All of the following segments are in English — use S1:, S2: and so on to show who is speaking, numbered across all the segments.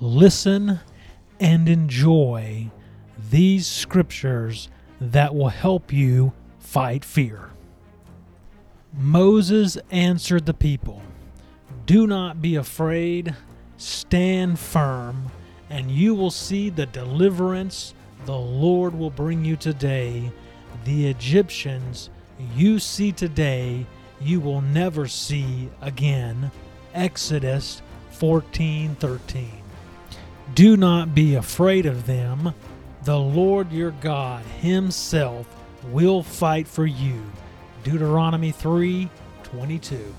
S1: listen and enjoy these scriptures that will help you fight fear. Moses answered the people, Do not be afraid, stand firm, and you will see the deliverance the Lord will bring you today. The Egyptians you see today, you will never see again. Exodus 14:13. Do not be afraid of them. The Lord your God himself will fight for you. Deuteronomy 3:22.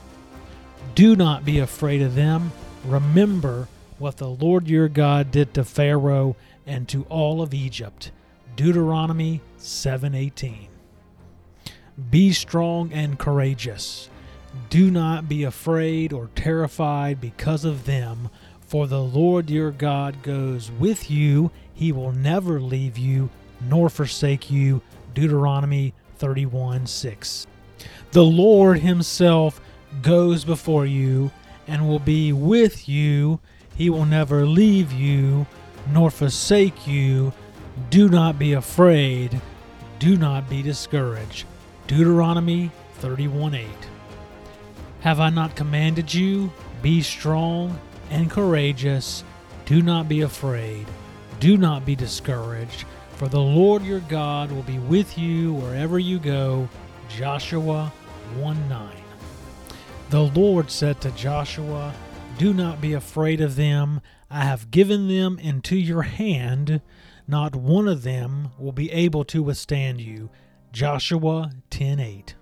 S1: Do not be afraid of them. Remember what the Lord your God did to Pharaoh and to all of Egypt. Deuteronomy 7:18. Be strong and courageous. Do not be afraid or terrified because of them, for the Lord your God goes with you. He will never leave you nor forsake you. Deuteronomy 31 6. The Lord Himself goes before you and will be with you. He will never leave you nor forsake you. Do not be afraid. Do not be discouraged. Deuteronomy 31 8. Have I not commanded you? Be strong and courageous. Do not be afraid. Do not be discouraged, for the Lord your God will be with you wherever you go. Joshua 1 9. The Lord said to Joshua, Do not be afraid of them. I have given them into your hand. Not one of them will be able to withstand you. Joshua 10:8.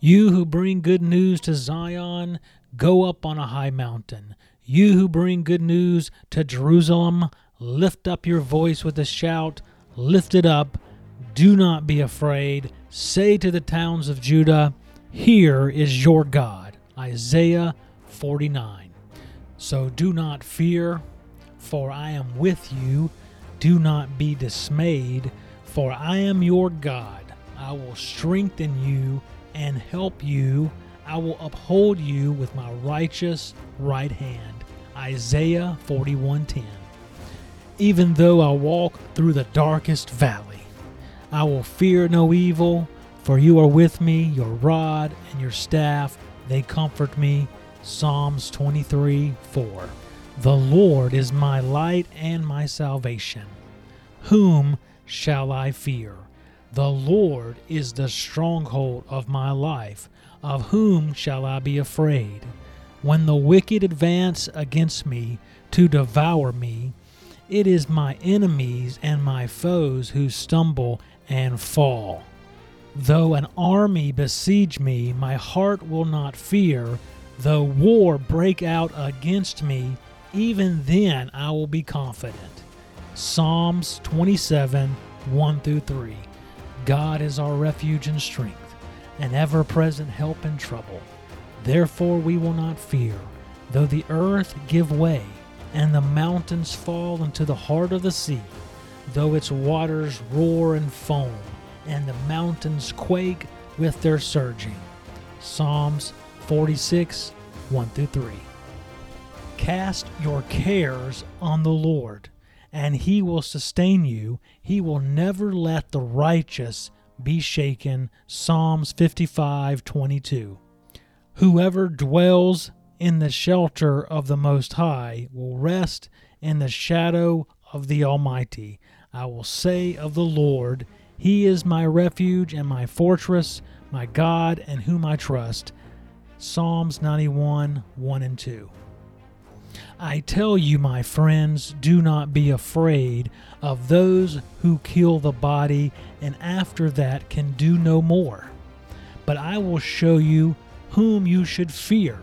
S1: You who bring good news to Zion, go up on a high mountain. You who bring good news to Jerusalem, lift up your voice with a shout, lift it up. Do not be afraid. Say to the towns of Judah, Here is your God. Isaiah 49. So do not fear, for I am with you. Do not be dismayed, for I am your God. I will strengthen you and help you. I will uphold you with my righteous right hand. Isaiah 41:10. Even though I walk through the darkest valley, I will fear no evil, for you are with me, your rod and your staff, they comfort me. Psalms 23 4. The Lord is my light and my salvation. Whom shall I fear? The Lord is the stronghold of my life. Of whom shall I be afraid? When the wicked advance against me to devour me, it is my enemies and my foes who stumble and fall. Though an army besiege me, my heart will not fear. Though war break out against me, even then I will be confident. Psalms 27 1 through 3. God is our refuge and strength, an ever present help in trouble. Therefore we will not fear, though the earth give way, and the mountains fall into the heart of the sea, though its waters roar and foam, and the mountains quake with their surging. Psalms 46 1 through 3. Cast your cares on the Lord, and he will sustain you. He will never let the righteous be shaken. Psalms 55 22. Whoever dwells in the shelter of the Most High will rest in the shadow of the Almighty. I will say of the Lord, He is my refuge and my fortress, my God and whom I trust. Psalms 91 1 and 2. I tell you, my friends, do not be afraid of those who kill the body and after that can do no more. But I will show you whom you should fear.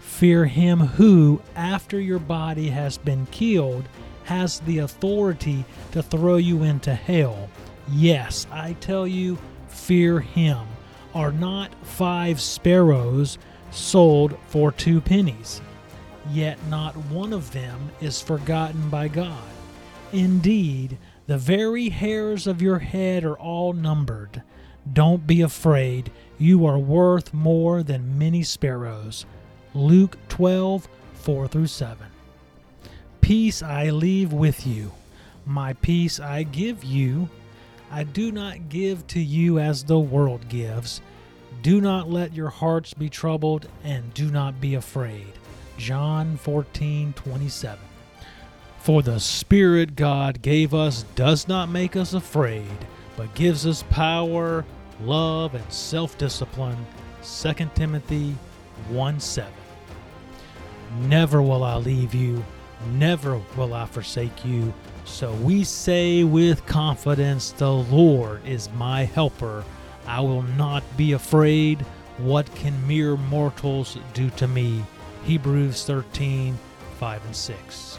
S1: Fear him who, after your body has been killed, has the authority to throw you into hell. Yes, I tell you, fear him. Are not five sparrows sold for two pennies? Yet not one of them is forgotten by God. Indeed, the very hairs of your head are all numbered. Don't be afraid, you are worth more than many sparrows. Luke 12 4 through 7. peace I leave with you, my peace I give you. I do not give to you as the world gives. Do not let your hearts be troubled, and do not be afraid. John 14 27. For the Spirit God gave us does not make us afraid, but gives us power, love, and self discipline. 2 Timothy 1 7. Never will I leave you, never will I forsake you. So we say with confidence, The Lord is my helper. I will not be afraid. What can mere mortals do to me? Hebrews 13 5 and 6.